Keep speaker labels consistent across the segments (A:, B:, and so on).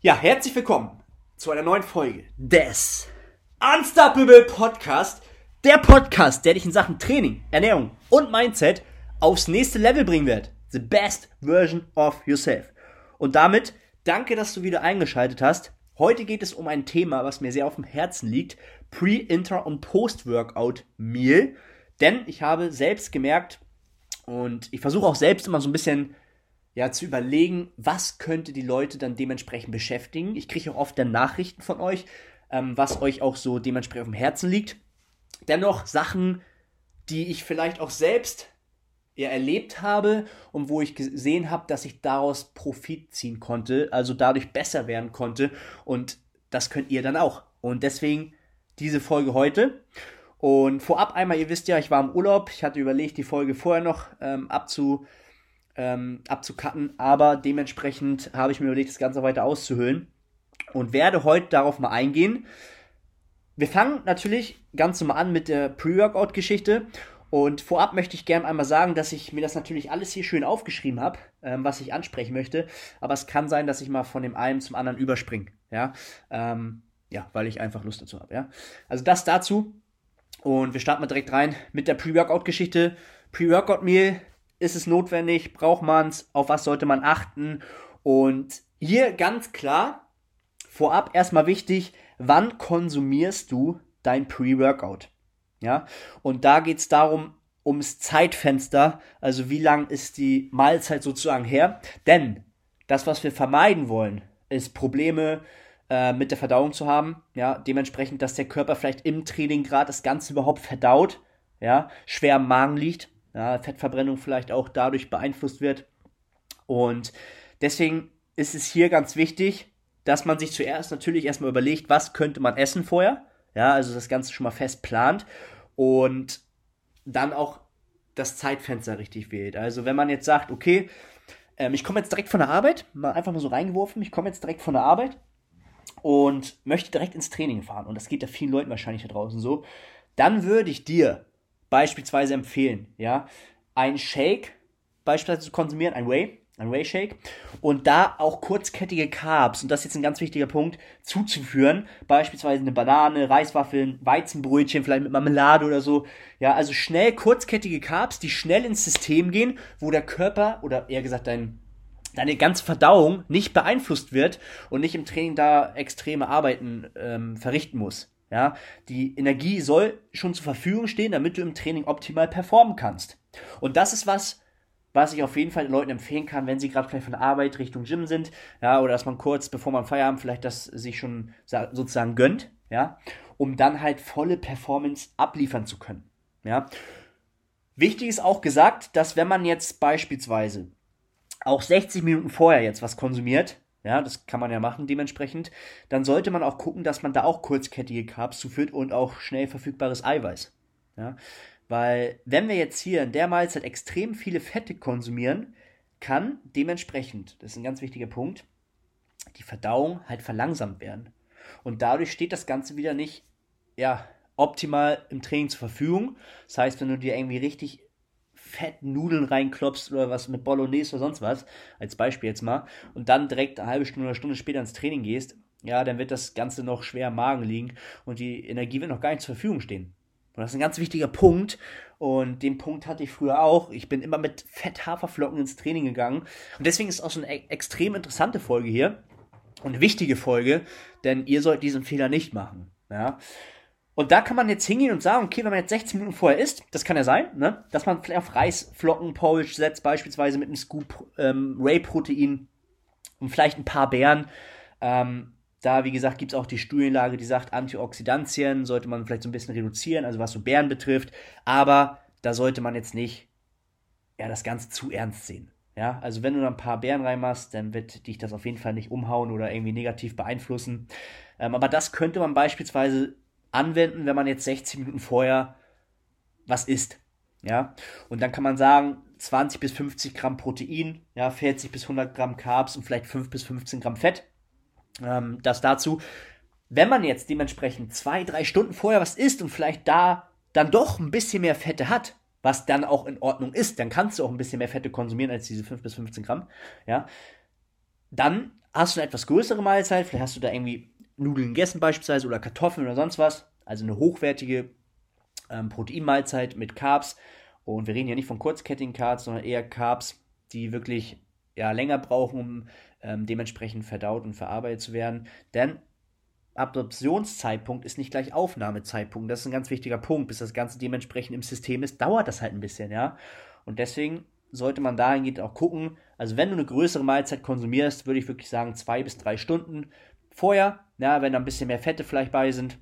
A: Ja, herzlich willkommen zu einer neuen Folge des Unstoppable Podcast. Der Podcast, der dich in Sachen Training, Ernährung und Mindset aufs nächste Level bringen wird. The best version of yourself. Und damit danke, dass du wieder eingeschaltet hast. Heute geht es um ein Thema, was mir sehr auf dem Herzen liegt. Pre, Inter und Post-Workout Meal. Denn ich habe selbst gemerkt und ich versuche auch selbst immer so ein bisschen ja, zu überlegen, was könnte die Leute dann dementsprechend beschäftigen. Ich kriege auch oft dann Nachrichten von euch, ähm, was euch auch so dementsprechend auf dem Herzen liegt. Dennoch Sachen, die ich vielleicht auch selbst ja, erlebt habe und wo ich gesehen habe, dass ich daraus Profit ziehen konnte, also dadurch besser werden konnte. Und das könnt ihr dann auch. Und deswegen diese Folge heute. Und vorab einmal, ihr wisst ja, ich war im Urlaub. Ich hatte überlegt, die Folge vorher noch ähm, abzu ähm, abzucutten, aber dementsprechend habe ich mir überlegt, das Ganze weiter auszuhöhlen und werde heute darauf mal eingehen. Wir fangen natürlich ganz normal an mit der Pre-Workout-Geschichte und vorab möchte ich gerne einmal sagen, dass ich mir das natürlich alles hier schön aufgeschrieben habe, ähm, was ich ansprechen möchte, aber es kann sein, dass ich mal von dem einen zum anderen überspringe, ja, ähm, ja, weil ich einfach Lust dazu habe, ja. Also das dazu und wir starten mal direkt rein mit der Pre-Workout-Geschichte. Pre-Workout-Meal ist es notwendig? Braucht man es? Auf was sollte man achten? Und hier ganz klar, vorab erstmal wichtig, wann konsumierst du dein Pre-Workout? Ja, und da geht es darum, ums Zeitfenster, also wie lang ist die Mahlzeit sozusagen her? Denn das, was wir vermeiden wollen, ist Probleme äh, mit der Verdauung zu haben. Ja, dementsprechend, dass der Körper vielleicht im Training gerade das Ganze überhaupt verdaut, ja, schwer am Magen liegt ja, Fettverbrennung vielleicht auch dadurch beeinflusst wird. Und deswegen ist es hier ganz wichtig, dass man sich zuerst natürlich erstmal überlegt, was könnte man essen vorher. Ja, also das Ganze schon mal fest plant und dann auch das Zeitfenster richtig wählt. Also wenn man jetzt sagt, okay, ähm, ich komme jetzt direkt von der Arbeit, mal einfach mal so reingeworfen, ich komme jetzt direkt von der Arbeit und möchte direkt ins Training fahren. Und das geht ja vielen Leuten wahrscheinlich da draußen so. Dann würde ich dir beispielsweise empfehlen, ja, ein Shake beispielsweise zu konsumieren, ein Whey, ein Whey Shake und da auch kurzkettige Carbs und das ist jetzt ein ganz wichtiger Punkt zuzuführen, beispielsweise eine Banane, Reiswaffeln, Weizenbrötchen, vielleicht mit Marmelade oder so. Ja, also schnell kurzkettige Carbs, die schnell ins System gehen, wo der Körper oder eher gesagt dein deine ganze Verdauung nicht beeinflusst wird und nicht im Training da extreme Arbeiten ähm, verrichten muss. Ja, die Energie soll schon zur Verfügung stehen, damit du im Training optimal performen kannst. Und das ist was, was ich auf jeden Fall den Leuten empfehlen kann, wenn sie gerade vielleicht von der Arbeit Richtung Gym sind, ja, oder dass man kurz bevor man Feierabend vielleicht das sich schon sozusagen gönnt, ja, um dann halt volle Performance abliefern zu können, ja. Wichtig ist auch gesagt, dass wenn man jetzt beispielsweise auch 60 Minuten vorher jetzt was konsumiert, ja, das kann man ja machen dementsprechend, dann sollte man auch gucken, dass man da auch kurzkettige Carbs zuführt und auch schnell verfügbares Eiweiß. Ja, weil wenn wir jetzt hier in der Mahlzeit extrem viele Fette konsumieren, kann dementsprechend, das ist ein ganz wichtiger Punkt, die Verdauung halt verlangsamt werden. Und dadurch steht das Ganze wieder nicht, ja, optimal im Training zur Verfügung. Das heißt, wenn du dir irgendwie richtig fetten Nudeln reinklopfst oder was mit Bolognese oder sonst was, als Beispiel jetzt mal, und dann direkt eine halbe Stunde oder Stunde später ins Training gehst, ja, dann wird das Ganze noch schwer am Magen liegen und die Energie wird noch gar nicht zur Verfügung stehen. Und das ist ein ganz wichtiger Punkt. Und den Punkt hatte ich früher auch. Ich bin immer mit Fett-Haferflocken ins Training gegangen. Und deswegen ist auch so eine e-, extrem interessante Folge hier. Und eine wichtige Folge, denn ihr sollt diesen Fehler nicht machen. Ja. Und da kann man jetzt hingehen und sagen, okay, wenn man jetzt 16 Minuten vorher isst, das kann ja sein, ne, dass man auf Reisflocken Porridge setzt, beispielsweise mit einem Scoop ähm, Whey-Protein und vielleicht ein paar Beeren. Ähm, da, wie gesagt, gibt es auch die Studienlage, die sagt, Antioxidantien sollte man vielleicht so ein bisschen reduzieren, also was so Beeren betrifft. Aber da sollte man jetzt nicht ja, das Ganze zu ernst sehen. Ja, also wenn du da ein paar Beeren reinmachst, dann wird dich das auf jeden Fall nicht umhauen oder irgendwie negativ beeinflussen. Ähm, aber das könnte man beispielsweise anwenden, wenn man jetzt 60 Minuten vorher was isst. Ja, und dann kann man sagen, 20 bis 50 Gramm Protein, ja, 40 bis 100 Gramm Carbs und vielleicht 5 bis 15 Gramm Fett. Ähm, das dazu. Wenn man jetzt dementsprechend zwei, drei Stunden vorher was isst und vielleicht da dann doch ein bisschen mehr Fette hat, was dann auch in Ordnung ist, dann kannst du auch ein bisschen mehr Fette konsumieren als diese 5 bis 15 Gramm, ja, dann hast du eine etwas größere Mahlzeit, vielleicht hast du da irgendwie Nudeln gegessen beispielsweise oder Kartoffeln oder sonst was, also eine hochwertige ähm, Proteinmahlzeit mit Carbs. Und wir reden ja nicht von kurzkettigen Carbs, sondern eher Carbs, die wirklich ja, länger brauchen, um ähm, dementsprechend verdaut und verarbeitet zu werden. Denn Absorptionszeitpunkt ist nicht gleich Aufnahmezeitpunkt. Das ist ein ganz wichtiger Punkt. Bis das Ganze dementsprechend im System ist, dauert das halt ein bisschen, ja. Und deswegen sollte man dahingehend auch gucken. Also wenn du eine größere Mahlzeit konsumierst, würde ich wirklich sagen zwei bis drei Stunden vorher. Ja, wenn da ein bisschen mehr Fette vielleicht bei sind,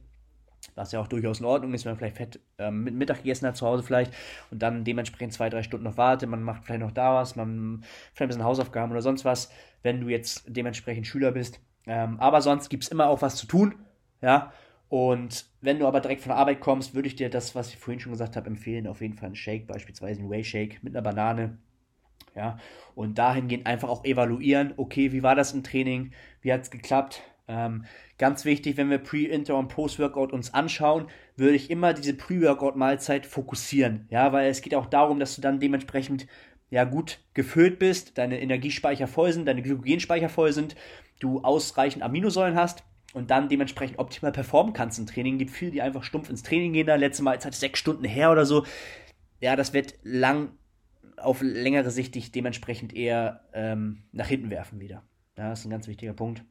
A: was ja auch durchaus in Ordnung ist, wenn man vielleicht Fett ähm, mit Mittag gegessen hat zu Hause vielleicht und dann dementsprechend zwei, drei Stunden noch wartet, man macht vielleicht noch da was, man vielleicht ein bisschen Hausaufgaben oder sonst was, wenn du jetzt dementsprechend Schüler bist. Ähm, aber sonst gibt es immer auch was zu tun, ja. Und wenn du aber direkt von der Arbeit kommst, würde ich dir das, was ich vorhin schon gesagt habe, empfehlen. Auf jeden Fall einen Shake, beispielsweise einen Whey Shake mit einer Banane. Ja, und dahingehend einfach auch evaluieren, okay, wie war das im Training? Wie hat es geklappt? Ähm, ganz wichtig, wenn wir Pre-, Inter- und Post-Workout uns anschauen, würde ich immer diese Pre-Workout-Mahlzeit fokussieren. Ja, weil es geht auch darum, dass du dann dementsprechend ja gut gefüllt bist, deine Energiespeicher voll sind, deine Glykogenspeicher voll sind, du ausreichend Aminosäuren hast und dann dementsprechend optimal performen kannst im Training. Gibt viele, die einfach stumpf ins Training gehen, da letzte Mal ist sechs Stunden her oder so. Ja, das wird lang auf längere Sicht dich dementsprechend eher ähm, nach hinten werfen wieder. Ja, das ist ein ganz wichtiger Punkt.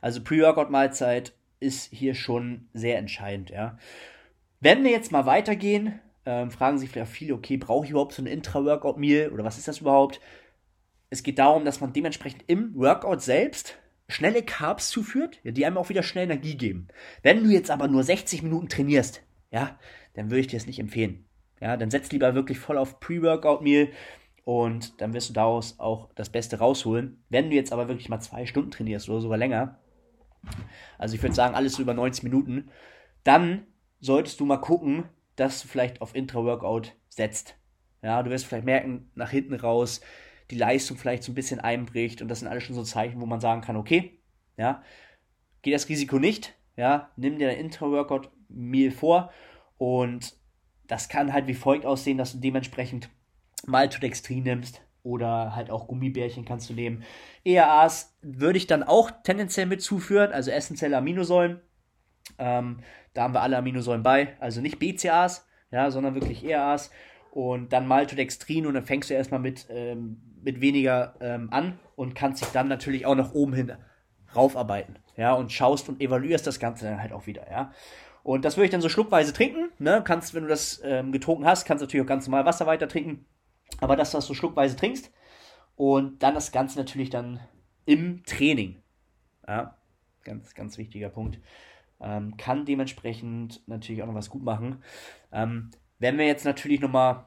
A: Also Pre-Workout-Mahlzeit ist hier schon sehr entscheidend, ja. Wenn wir jetzt mal weitergehen, ähm, fragen sich vielleicht viele, okay, brauche ich überhaupt so ein Intra-Workout-Meal oder was ist das überhaupt? Es geht darum, dass man dementsprechend im Workout selbst schnelle Carbs zuführt, die einem auch wieder schnell Energie geben. Wenn du jetzt aber nur 60 Minuten trainierst, ja, dann würde ich dir das nicht empfehlen. Ja, dann setz lieber wirklich voll auf Pre-Workout-Meal und dann wirst du daraus auch das Beste rausholen. Wenn du jetzt aber wirklich mal zwei Stunden trainierst oder sogar länger, also ich würde sagen, alles über 90 Minuten, dann solltest du mal gucken, dass du vielleicht auf Intra-Workout setzt. Ja, du wirst vielleicht merken, nach hinten raus, die Leistung vielleicht so ein bisschen einbricht und das sind alles schon so Zeichen, wo man sagen kann, okay, ja, geh das Risiko nicht, ja, nimm dir ein Intra-Workout-Meal vor und das kann halt wie folgt aussehen, dass du dementsprechend Maltodextrin nimmst oder halt auch Gummibärchen kannst du nehmen. ERAs würde ich dann auch tendenziell mit zuführen, also essentielle Aminosäuren. Ähm, da haben wir alle Aminosäuren bei, also nicht BCAs, ja, sondern wirklich ERAs. Und dann Maltodextrin und dann fängst du erstmal mit, ähm, mit weniger ähm, an und kannst dich dann natürlich auch nach oben hin raufarbeiten. Ja, und schaust und evaluierst das Ganze dann halt auch wieder, ja. Und das würde ich dann so schluckweise trinken. Ne? Kannst, wenn du das ähm, getrunken hast, kannst du natürlich auch ganz normal Wasser weiter trinken. Aber dass du das so schluckweise trinkst. Und dann das Ganze natürlich dann im Training. Ja, ganz, ganz wichtiger Punkt. Ähm, kann dementsprechend natürlich auch noch was gut machen. Ähm, wenn wir jetzt natürlich nochmal,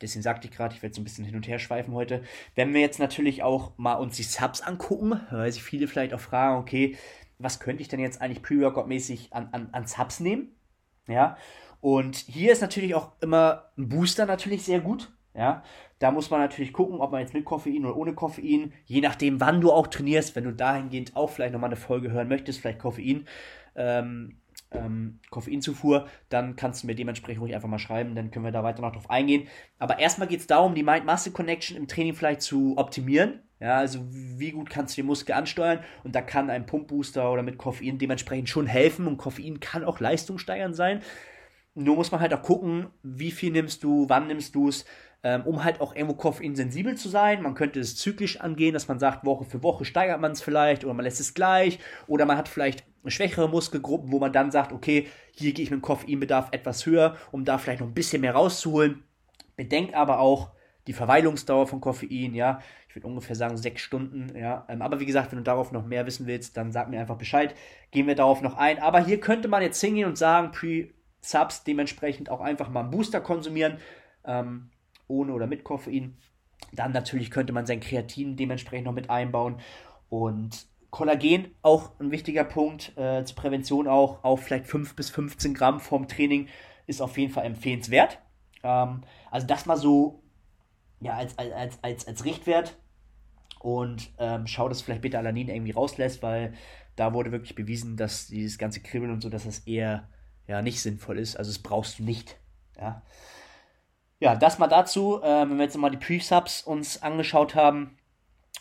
A: deswegen sagte ich gerade, ich werde so ein bisschen hin und her schweifen heute, wenn wir jetzt natürlich auch mal uns die Subs angucken, weil sich viele vielleicht auch fragen, okay, was könnte ich denn jetzt eigentlich Pre-Workout-mäßig an, an, an Subs nehmen? Ja, und hier ist natürlich auch immer ein Booster natürlich sehr gut. Ja, da muss man natürlich gucken, ob man jetzt mit Koffein oder ohne Koffein, je nachdem, wann du auch trainierst, wenn du dahingehend auch vielleicht nochmal eine Folge hören möchtest, vielleicht Koffein, ähm, ähm, Koffeinzufuhr, dann kannst du mir dementsprechend ruhig einfach mal schreiben, dann können wir da weiter noch drauf eingehen. Aber erstmal geht es darum, die Mind-Muscle-Connection im Training vielleicht zu optimieren. Ja, also wie gut kannst du den Muskel ansteuern und da kann ein Pumpbooster oder mit Koffein dementsprechend schon helfen und Koffein kann auch leistungssteigernd sein. Nur muss man halt auch gucken, wie viel nimmst du, wann nimmst du es, ähm, um halt auch irgendwo koffeinsensibel zu sein. Man könnte es zyklisch angehen, dass man sagt, Woche für Woche steigert man es vielleicht oder man lässt es gleich oder man hat vielleicht schwächere Muskelgruppen, wo man dann sagt, okay, hier gehe ich mit dem Koffeinbedarf etwas höher, um da vielleicht noch ein bisschen mehr rauszuholen. Bedenk aber auch, die Verweilungsdauer von Koffein, ja, ich würde ungefähr sagen sechs Stunden, ja. Ähm, aber wie gesagt, wenn du darauf noch mehr wissen willst, dann sag mir einfach Bescheid. Gehen wir darauf noch ein. Aber hier könnte man jetzt hingehen und sagen, Pre-Subs dementsprechend auch einfach mal einen Booster konsumieren, ähm, ohne oder mit Koffein. Dann natürlich könnte man sein Kreatin dementsprechend noch mit einbauen. Und Kollagen, auch ein wichtiger Punkt, äh, zur Prävention auch, auf vielleicht 5 bis 15 Gramm vom Training ist auf jeden Fall empfehlenswert. Ähm, also das mal so ja, als, als, als, als Richtwert und ähm, schau, dass vielleicht Beta-Alanin irgendwie rauslässt, weil da wurde wirklich bewiesen, dass dieses ganze Kribbeln und so, dass das eher ja, nicht sinnvoll ist. Also das brauchst du nicht. Ja, ja das mal dazu, äh, wenn wir jetzt mal die Pre-Subs uns angeschaut haben.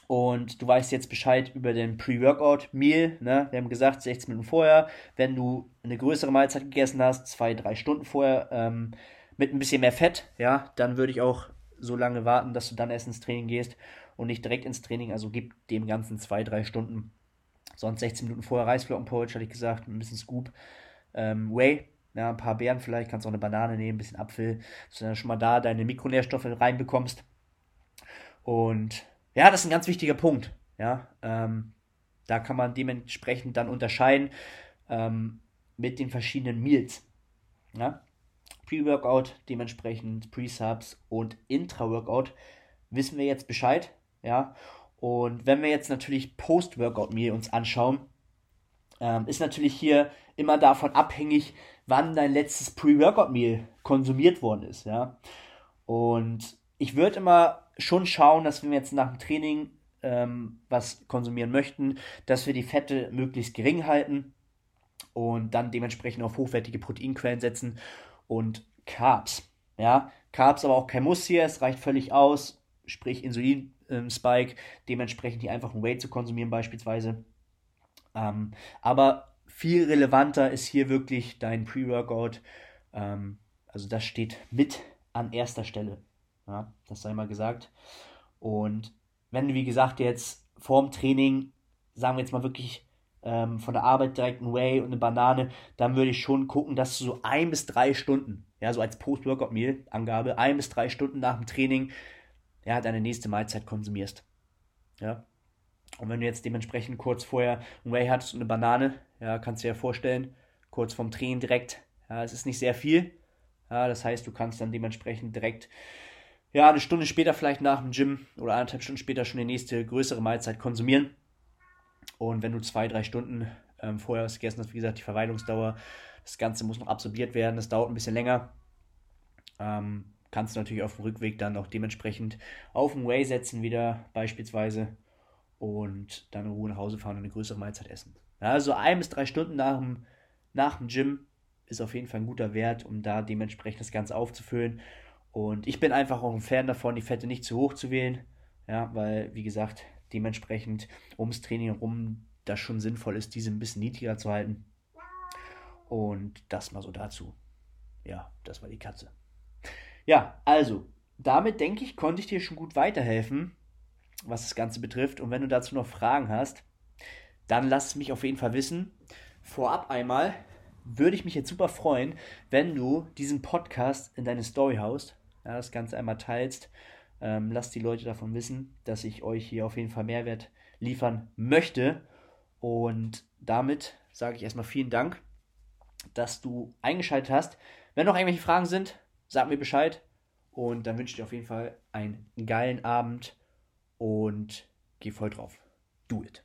A: Und du weißt jetzt Bescheid über den Pre-Workout-Meal. Ne? Wir haben gesagt, 16 Minuten vorher, wenn du eine größere Mahlzeit gegessen hast, zwei, drei Stunden vorher, ähm, mit ein bisschen mehr Fett, ja, dann würde ich auch so lange warten, dass du dann erst ins Training gehst und nicht direkt ins Training. Also gib dem Ganzen zwei, drei Stunden. Sonst 16 Minuten vorher Reisflockenporridge, hatte ich gesagt, ein bisschen Scoop. Ähm, Whey, ja, ein paar Beeren vielleicht, kannst auch eine Banane nehmen, ein bisschen Apfel, dass du dann schon mal da deine Mikronährstoffe reinbekommst. Und ja, das ist ein ganz wichtiger Punkt. Ja, ähm, da kann man dementsprechend dann unterscheiden ähm, mit den verschiedenen Meals. Ja? Pre-Workout, dementsprechend Pre-Subs und Intra-Workout wissen wir jetzt Bescheid. Ja, und wenn wir jetzt natürlich Post-Workout-Meal uns anschauen, ähm, ist natürlich hier immer davon abhängig, wann dein letztes Pre-Workout-Meal konsumiert worden ist. Ja, und ich würde immer schon schauen, dass wir jetzt nach dem Training ähm, was konsumieren möchten, dass wir die Fette möglichst gering halten und dann dementsprechend auf hochwertige Proteinquellen setzen und Carbs. Ja, Carbs aber auch kein Muss hier, es reicht völlig aus, sprich Insulin-Spike, ähm, dementsprechend hier einfach ein Weight zu konsumieren beispielsweise. Ähm, aber viel relevanter ist hier wirklich dein Pre-Workout. Ähm, also das steht mit an erster Stelle. Ja, das sei mal gesagt. Und wenn du, wie gesagt, jetzt vorm Training, sagen wir jetzt mal wirklich ähm, von der Arbeit direkt ein Whey und eine Banane, dann würde ich schon gucken, dass du so ein bis drei Stunden, ja, so als Post-Workout-Meal-Angabe, ein bis drei Stunden nach dem Training, ja, deine nächste Mahlzeit konsumierst. Ja. Und wenn du jetzt dementsprechend kurz vorher ein Whey hattest und eine Banane, ja, kannst du dir ja vorstellen, kurz vorm Training direkt, ja, es ist nicht sehr viel. Ja, das heißt, du kannst dann dementsprechend direkt ja, eine Stunde später vielleicht nach dem Gym oder anderthalb Stunden später schon die nächste größere Mahlzeit konsumieren. Und wenn du zwei, drei Stunden ähm, vorher was gegessen hast, wie gesagt, die Verweilungsdauer, das Ganze muss noch absorbiert werden, das dauert ein bisschen länger. Ähm, kannst du natürlich auf dem Rückweg dann auch dementsprechend auf den Way setzen, wieder beispielsweise, und dann in Ruhe nach Hause fahren und eine größere Mahlzeit essen. Ja, also ein bis drei Stunden nach dem, nach dem Gym ist auf jeden Fall ein guter Wert, um da dementsprechend das Ganze aufzufüllen. Und ich bin einfach auch ein Fan davon, die Fette nicht zu hoch zu wählen. Ja, weil, wie gesagt, dementsprechend ums Training herum das schon sinnvoll ist, diese ein bisschen niedriger zu halten. Und das mal so dazu. Ja, das war die Katze. Ja, also, damit denke ich, konnte ich dir schon gut weiterhelfen, was das Ganze betrifft. Und wenn du dazu noch Fragen hast, dann lass es mich auf jeden Fall wissen. Vorab einmal würde ich mich jetzt super freuen, wenn du diesen Podcast in deine Story haust ja, das Ganze einmal teilst. Ähm, lasst die Leute davon wissen, dass ich euch hier auf jeden Fall Mehrwert liefern möchte. Und damit sage ich erstmal vielen Dank, dass du eingeschaltet hast. Wenn noch irgendwelche Fragen sind, sag mir Bescheid. Und dann wünsche ich dir auf jeden Fall einen geilen Abend und geh voll drauf. Do it.